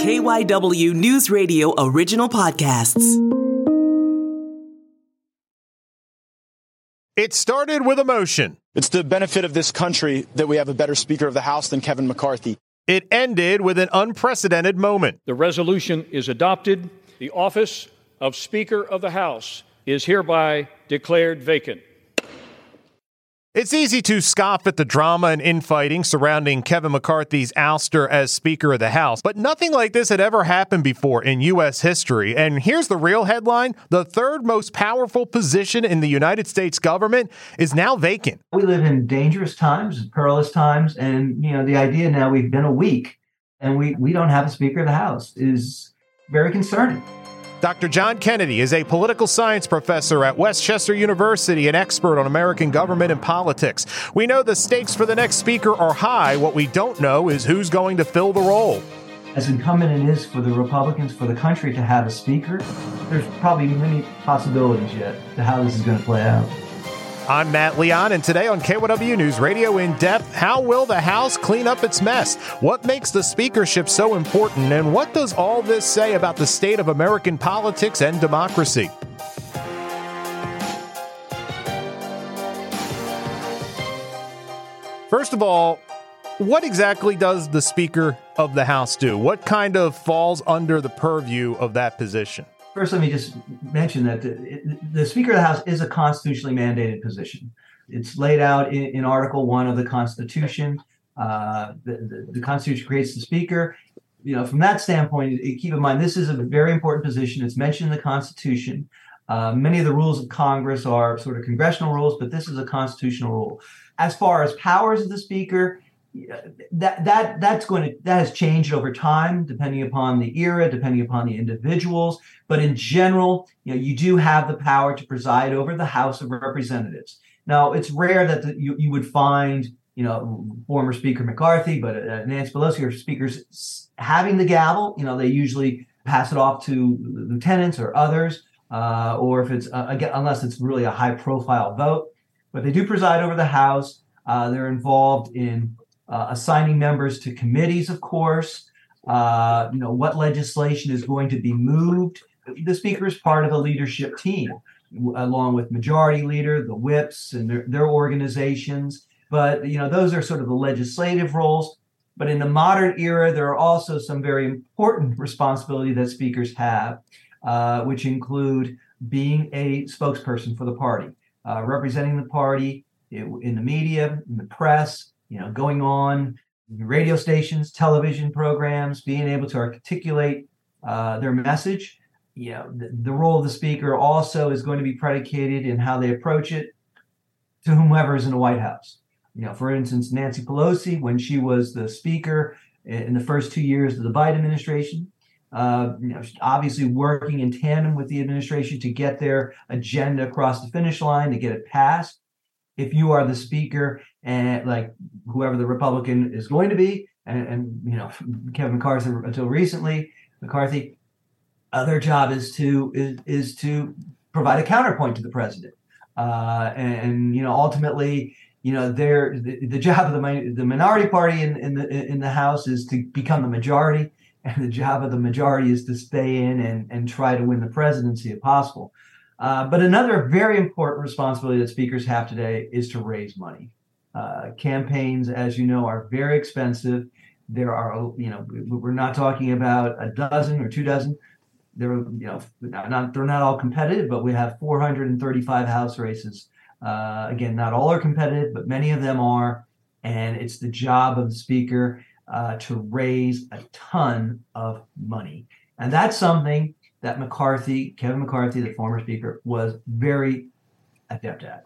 KYW News Radio original podcasts. It started with emotion. It's the benefit of this country that we have a better Speaker of the House than Kevin McCarthy. It ended with an unprecedented moment. The resolution is adopted. The office of Speaker of the House is hereby declared vacant. It's easy to scoff at the drama and infighting surrounding Kevin McCarthy's ouster as Speaker of the House, but nothing like this had ever happened before in U.S. history. And here's the real headline the third most powerful position in the United States government is now vacant. We live in dangerous times, perilous times, and you know the idea now we've been a week and we, we don't have a Speaker of the House is very concerning. Dr. John Kennedy is a political science professor at West Chester University, an expert on American government and politics. We know the stakes for the next speaker are high. What we don't know is who's going to fill the role. As incumbent it is for the Republicans, for the country to have a speaker, there's probably many possibilities yet to how this is going to play out. I'm Matt Leon, and today on KYW News Radio in depth, how will the House clean up its mess? What makes the speakership so important? And what does all this say about the state of American politics and democracy? First of all, what exactly does the Speaker of the House do? What kind of falls under the purview of that position? First, let me just mention that the, the, Speaker of the House is a constitutionally mandated position. It's laid out in, in Article One of the Constitution. Uh, the, the, the, Constitution creates the Speaker. You know, from that standpoint, keep in mind this is a very important position. It's mentioned in the Constitution. Uh, many of the rules of Congress are sort of congressional rules, but this is a constitutional rule. As far as powers of the Speaker, that that that's going to that has changed over time depending upon the era depending upon the individuals. But in general you know you do have the power to preside over the house of representatives. Now it's rare that the, you, you would find you know former speaker mccarthy but uh, nancy pelosi are speakers having the gavel you know they usually pass it off to lieutenants or others uh, or if it's uh, again unless it's really a high profile vote. But they do preside over the house. Uh, they're involved in uh, assigning members to committees, of course. Uh, you know what legislation is going to be moved. The speaker is part of a leadership team, along with majority leader, the whips, and their, their organizations. But you know those are sort of the legislative roles. But in the modern era, there are also some very important responsibility that speakers have, uh, which include being a spokesperson for the party, uh, representing the party in the media, in the press, you know, going on radio stations, television programs, being able to articulate uh, their message. You know, the, the, role of the speaker also is going to be predicated in how they approach it to whomever is in the White House. You know, for instance, Nancy Pelosi, when she was the speaker in the first two years of the Biden administration, uh, you know, obviously working in tandem with the administration to get their agenda across the finish line to get it passed if you are the speaker and like whoever the Republican is going to be, and, and you know Kevin McCarthy until recently, McCarthy, other job is to is, is to provide a counterpoint to the president, uh, and, and, you know ultimately. You know, their the, the job of the the minority party in, in the in the House is to become the majority, and the job of the majority is to stay in and, and try to win the presidency if possible. Uh, but another very important responsibility that speakers have today is to raise money. Uh, campaigns, as you know, are very expensive. There are, you know, we're not talking about a dozen or two dozen. They're, you know, not they're not all competitive, but we have 435 House races. Uh, again, not all are competitive, but many of them are, and it's the job of the speaker uh, to raise a ton of money, and that's something that McCarthy, Kevin McCarthy, the former speaker, was very adept at.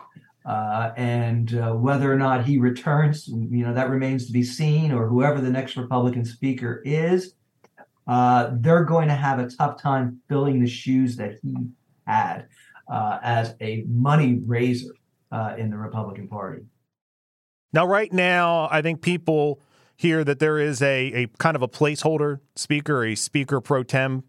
Uh, and uh, whether or not he returns, you know, that remains to be seen, or whoever the next Republican speaker is, uh, they're going to have a tough time filling the shoes that he had uh, as a money raiser uh, in the Republican Party. Now, right now, I think people hear that there is a, a kind of a placeholder speaker, a speaker pro tem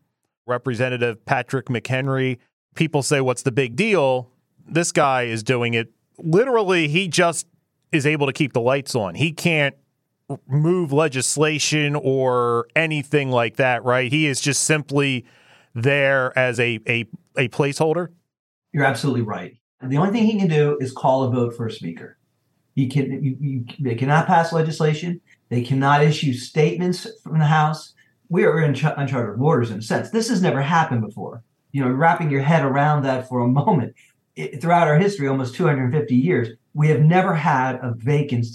Representative Patrick McHenry. People say, What's the big deal? This guy is doing it. Literally, he just is able to keep the lights on. He can't move legislation or anything like that, right? He is just simply there as a a, a placeholder. You're absolutely right. The only thing he can do is call a vote for a speaker. He can you, you, they cannot pass legislation. They cannot issue statements from the House. We are in ch- uncharted waters in a sense. This has never happened before. You know, wrapping your head around that for a moment. It, throughout our history, almost 250 years, we have never had a vacant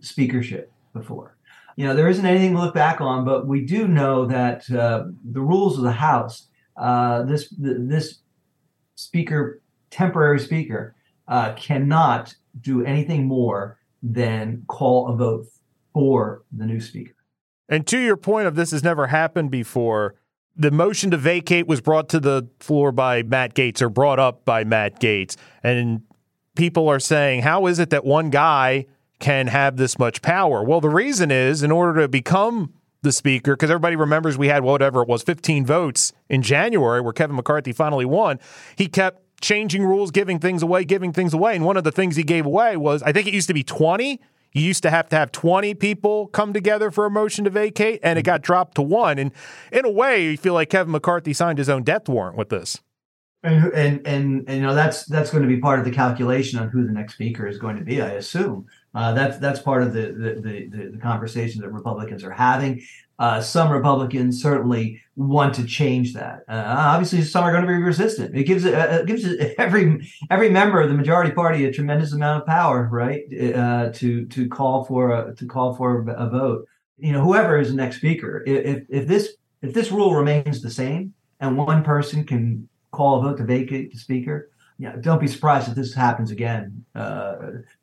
speakership before. You know, there isn't anything to look back on, but we do know that uh, the rules of the House, uh, this this speaker, temporary speaker, uh, cannot do anything more than call a vote for the new speaker. And to your point of this has never happened before, the motion to vacate was brought to the floor by Matt Gaetz or brought up by Matt Gaetz. And people are saying, how is it that one guy can have this much power? Well, the reason is in order to become the speaker, because everybody remembers we had whatever it was, 15 votes in January where Kevin McCarthy finally won. He kept changing rules, giving things away, giving things away. And one of the things he gave away was I think it used to be 20. You used to have to have 20 people come together for a motion to vacate, and it got dropped to one. And in a way, you feel like Kevin McCarthy signed his own death warrant with this. And, and and and, you know that's that's going to be part of the calculation on who the next speaker is going to be. I assume uh, that's that's part of the the, the the conversation that Republicans are having. Uh, some Republicans certainly want to change that. Uh, obviously, some are going to be resistant. It gives uh, it gives every every member of the majority party a tremendous amount of power, right? Uh, to to call for a, to call for a vote. You know, whoever is the next speaker, if if this if this rule remains the same and one person can call a vote to vacate the speaker, yeah, don't be surprised if this happens again uh,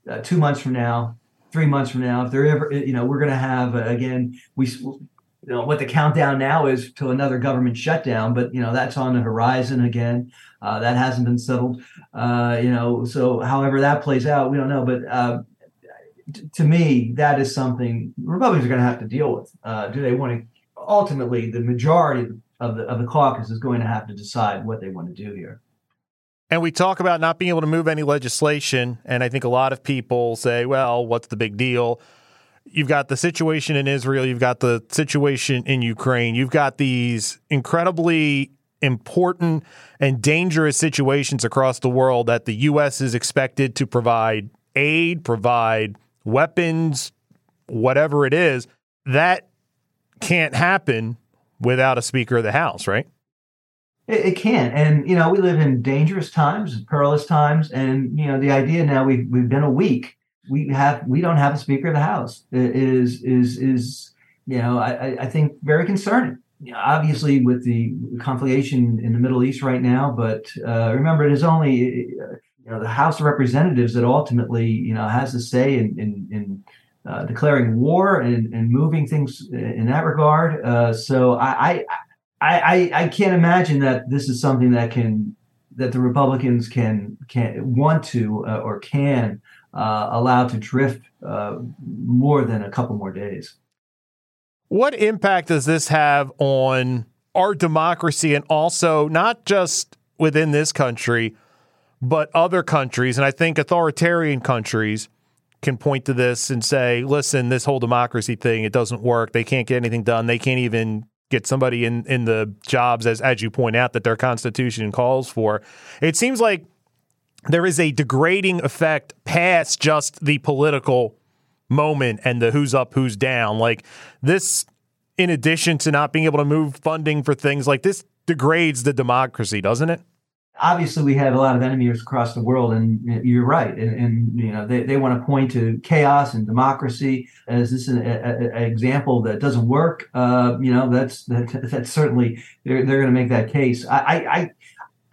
uh, two months from now, three months from now. If they're ever, you know, we're going to have uh, again. We you know what the countdown now is to another government shutdown, but you know that's on the horizon again. Uh, that hasn't been settled. Uh, you know, so however that plays out, we don't know. But uh, t- to me, that is something Republicans are going to have to deal with. Do they want to? Ultimately, the majority of the of the caucus is going to have to decide what they want to do here. And we talk about not being able to move any legislation, and I think a lot of people say, "Well, what's the big deal?" you've got the situation in Israel, you've got the situation in Ukraine, you've got these incredibly important and dangerous situations across the world that the U.S. is expected to provide aid, provide weapons, whatever it is. That can't happen without a Speaker of the House, right? It, it can, and you know we live in dangerous times, perilous times, and you know the idea now we've we've been a week we have we don't have a Speaker of the House it is is is you know I, I think very concerning. You know, obviously, with the conflagration in the Middle East right now, but uh, remember, it is only uh, you know the House of Representatives that ultimately you know has a say in in, in uh, declaring war and, and moving things in that regard. Uh, so I, I I I can't imagine that this is something that can that the Republicans can can want to uh, or can uh, allowed to drift uh, more than a couple more days. What impact does this have on our democracy and also not just within this country, but other countries? And I think authoritarian countries can point to this and say, listen, this whole democracy thing, it doesn't work. They can't get anything done. They can't even get somebody in, in the jobs, as, as you point out, that their constitution calls for. It seems like there is a degrading effect past just the political moment and the who's up, who's down. Like this, in addition to not being able to move funding for things like this, degrades the democracy, doesn't it? Obviously, we have a lot of enemies across the world, and you're right. And, and you know, they, they want to point to chaos and democracy as this an, example that doesn't work. Uh, you know, that's that, that's certainly they're, they're going to make that case. I, I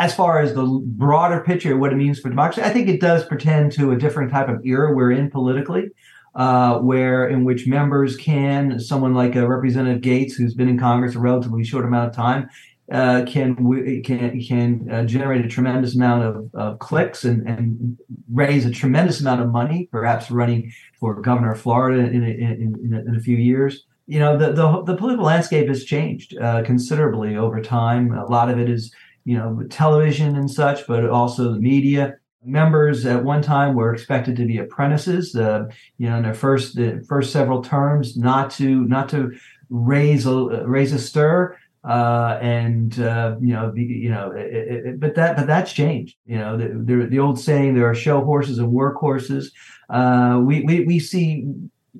as far as the broader picture, what it means for democracy, I think it does pretend to a different type of era we're in politically, uh, where in which members can, someone like a Representative Gaetz, who's been in Congress a relatively short amount of time, uh, can can can uh, generate a tremendous amount of, of clicks and, and raise a tremendous amount of money, perhaps running for governor of Florida in a, in, in, a, in a few years you know the, the, the political landscape has changed uh, considerably over time. A lot of it is you know television and such, but also the media. Members at one time were expected to be apprentices, uh, you know, in their first the first several terms, not to not to raise a raise a stir, uh, and uh, you know, the, you know, it, it, but that but that's changed. You know, the, the, the old saying, there are show horses and work horses. Uh, we, we we see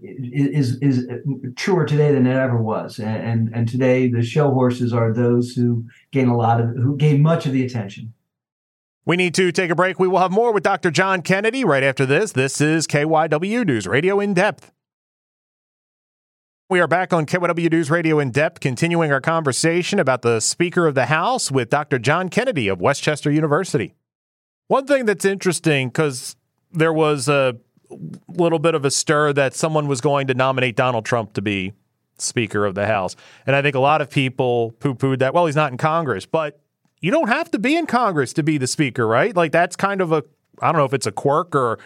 is is truer today than it ever was, and and today the show horses are those who gain a lot of who gain much of the attention. We need to take a break. We will have more with Dr. John Kennedy right after this. This is KYW News Radio in depth. We are back on KYW News Radio in depth, continuing our conversation about the Speaker of the House with Dr. John Kennedy of West Chester University. One thing that's interesting, because there was a little bit of a stir that someone was going to nominate Donald Trump to be Speaker of the House. And I think a lot of people poo pooed that. Well, he's not in Congress, but you don't have to be in Congress to be the Speaker, right? Like that's kind of a, I don't know if it's a quirk or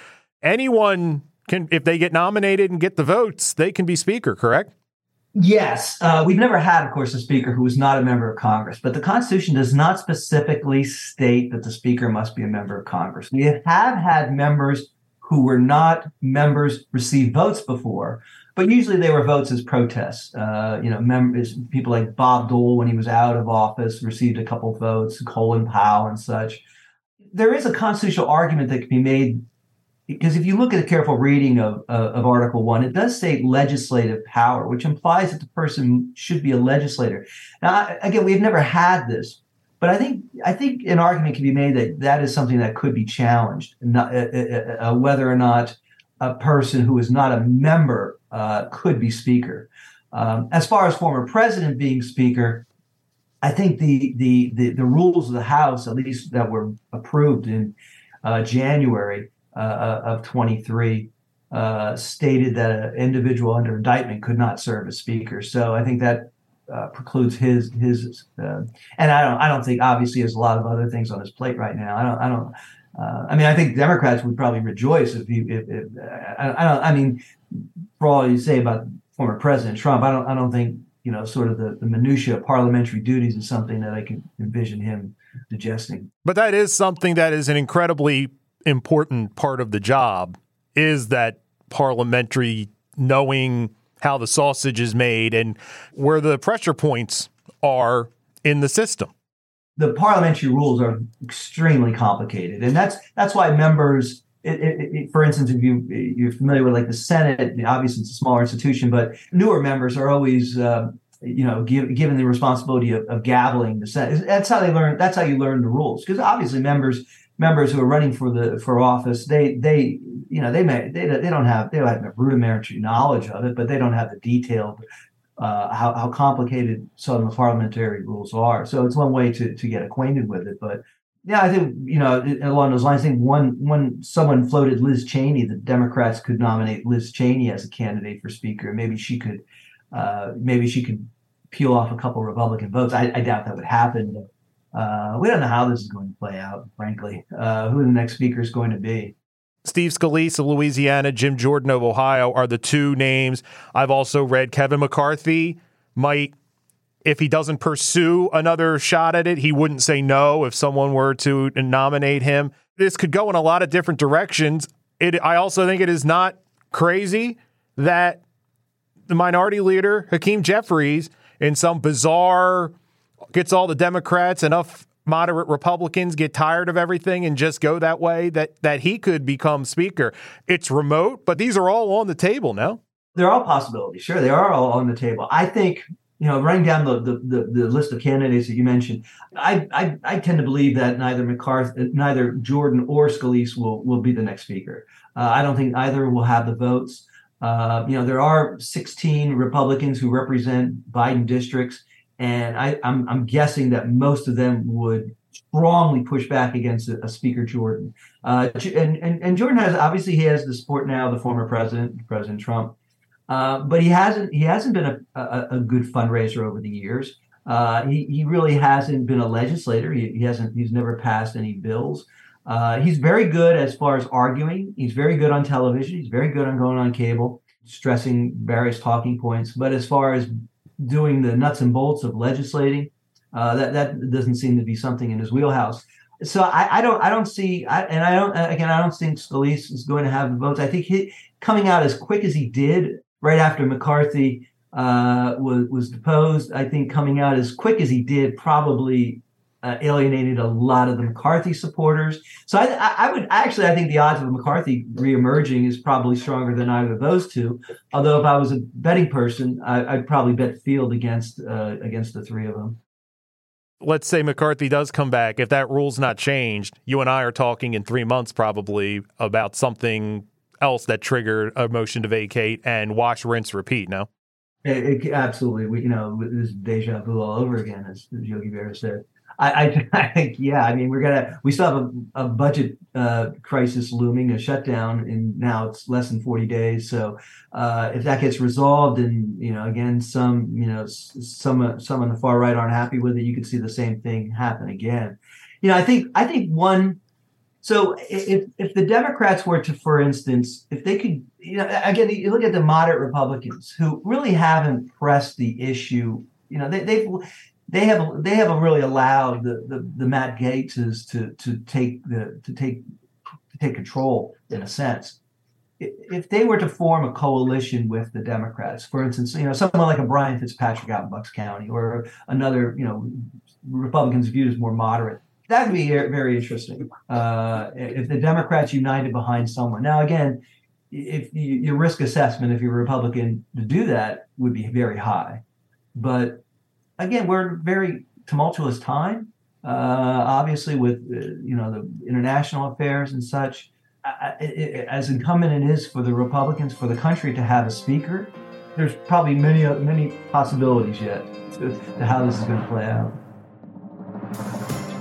anyone can, if they get nominated and get the votes, they can be Speaker, correct? Yes, uh, we've never had, of course, a speaker who was not a member of Congress, but the Constitution does not specifically state that the speaker must be a member of Congress. We have had members who were not members receive votes before, but usually they were votes as protests. Uh, you know, members, people like Bob Dole, when he was out of office, received a couple votes, Colin Powell and such. There is a constitutional argument that can be made because if you look at a careful reading of, of Article 1, it does say legislative power, which implies that the person should be a legislator. Now, again, we've never had this, but I think I think an argument can be made that that is something that could be challenged, not, uh, uh, uh, uh, whether or not a person who is not a member uh, could be speaker. Um, as far as former president being speaker, I think the, the, the the rules of the House, at least that were approved in uh, of 23, stated that an individual under indictment could not serve as speaker. So I think that uh, precludes his his uh, and I don't I don't think obviously has a lot of other things on his plate right now. I don't I don't uh, I mean I think Democrats would probably rejoice if he if, if I, I, don't I mean for all you say about former President Trump I don't I don't think you know sort of the, the minutia of parliamentary duties is something that I can envision him digesting. But that is something that is an incredibly important part of the job is that parliamentary knowing how the sausage is made and where the pressure points are in the system. The parliamentary rules are extremely complicated, and that's that's why members. It, it, it, for instance, if you you're familiar with like the Senate, obviously it's a smaller institution, but newer members are always uh, you know give, given the responsibility of, of gaveling the Senate. That's how they learn. That's how you learn the rules because obviously members members who are running for the for office they they you know they may they, they don't have they don't have rudimentary knowledge of it but they don't have the detailed uh, how, how complicated some of the parliamentary rules are. So it's one way to to get acquainted with it. But yeah i think you know along those lines i think one one someone floated liz cheney the democrats could nominate liz cheney as a candidate for speaker. Maybe she could uh, maybe she could peel off a couple republican votes. I, I doubt that would happen uh, we don't know how this is going to play out, frankly, uh, who the next speaker is going to be. Steve Scalise of Louisiana, Jim Jordan of Ohio are the two names. I've also read Kevin McCarthy might, if he doesn't pursue another shot at it, he wouldn't say no if someone were to nominate him. This could go in a lot of different directions. It, I also think it is not crazy that the minority leader, Hakeem Jeffries, in some bizarre gets all the Democrats, enough moderate Republicans get tired of everything and just go that way that that he could become speaker. It's remote, but these are all on the table now. They're all possibilities. Sure, they are all on the table. I think you know, running down the, the, the, the, list of candidates that you mentioned, I, I, I tend to believe that neither McCarthy, neither Jordan or Scalise will, will be the next speaker. Uh, I don't think either will have the votes. Uh, you know, there are 16 Republicans who represent Biden districts and I, am I'm, I'm guessing that most of them would strongly push back against a, a Speaker Jordan. Uh, and, and and Jordan has obviously he has the support now the former president, President Trump, uh, but he hasn't he hasn't been a, a, a good fundraiser over the years. Uh, he he really hasn't been a legislator. He, he hasn't he's never passed any bills. Uh, he's very good as far as arguing. He's very good on television. He's very good on going on cable, stressing various talking points. But as far as doing the nuts and bolts of legislating. Uh, that that doesn't seem to be something in his wheelhouse. so I, I, don't I don't see I, and I don't again I don't think Scalise is going to have the votes. I think he coming out as quick as he did right after McCarthy uh, was was deposed. I think coming out as quick as he did probably uh, alienated a lot of the McCarthy supporters. So I, I, would actually I think the odds of McCarthy reemerging is probably stronger than either of those two. Although if I was a betting person, I, would probably bet field against uh, against the three of them let's say McCarthy does come back, if that rule's not changed, you and I are talking in three months probably about something else that triggered a motion to vacate and wash, rinse, repeat. No. It, it, absolutely, we you know this deja vu all over again, as Yogi Berra said. I, I, think, yeah. I mean, we're gonna we still have a, a budget uh, crisis looming, a shutdown, and now it's less than forty days. So uh, if that gets resolved, and you know, again, some you know some some on the far right aren't happy with it, you could see the same thing happen again. You know, I think I think one. So if if the Democrats were to, for instance, if they could, you know, again, you look at the moderate Republicans who really haven't pressed the issue. You know, they, they've they have they haven't really allowed the, the, the Matt Gaetzes to to take the to take to take control in a sense. If they were to form a coalition with the Democrats, for instance, you know, someone like a Brian Fitzpatrick out in Bucks County, or another, you know, Republicans viewed as more moderate, that would be very interesting. Uh, if the Democrats united behind someone. Now, again, if you, your risk assessment, if you're a Republican to do that, would be very high. But again, we're in a very tumultuous time. Uh, obviously, with uh, you know the international affairs and such, it, as incumbent it is for the Republicans for the country to have a speaker, there's probably many many possibilities yet to, to how this is going to play out.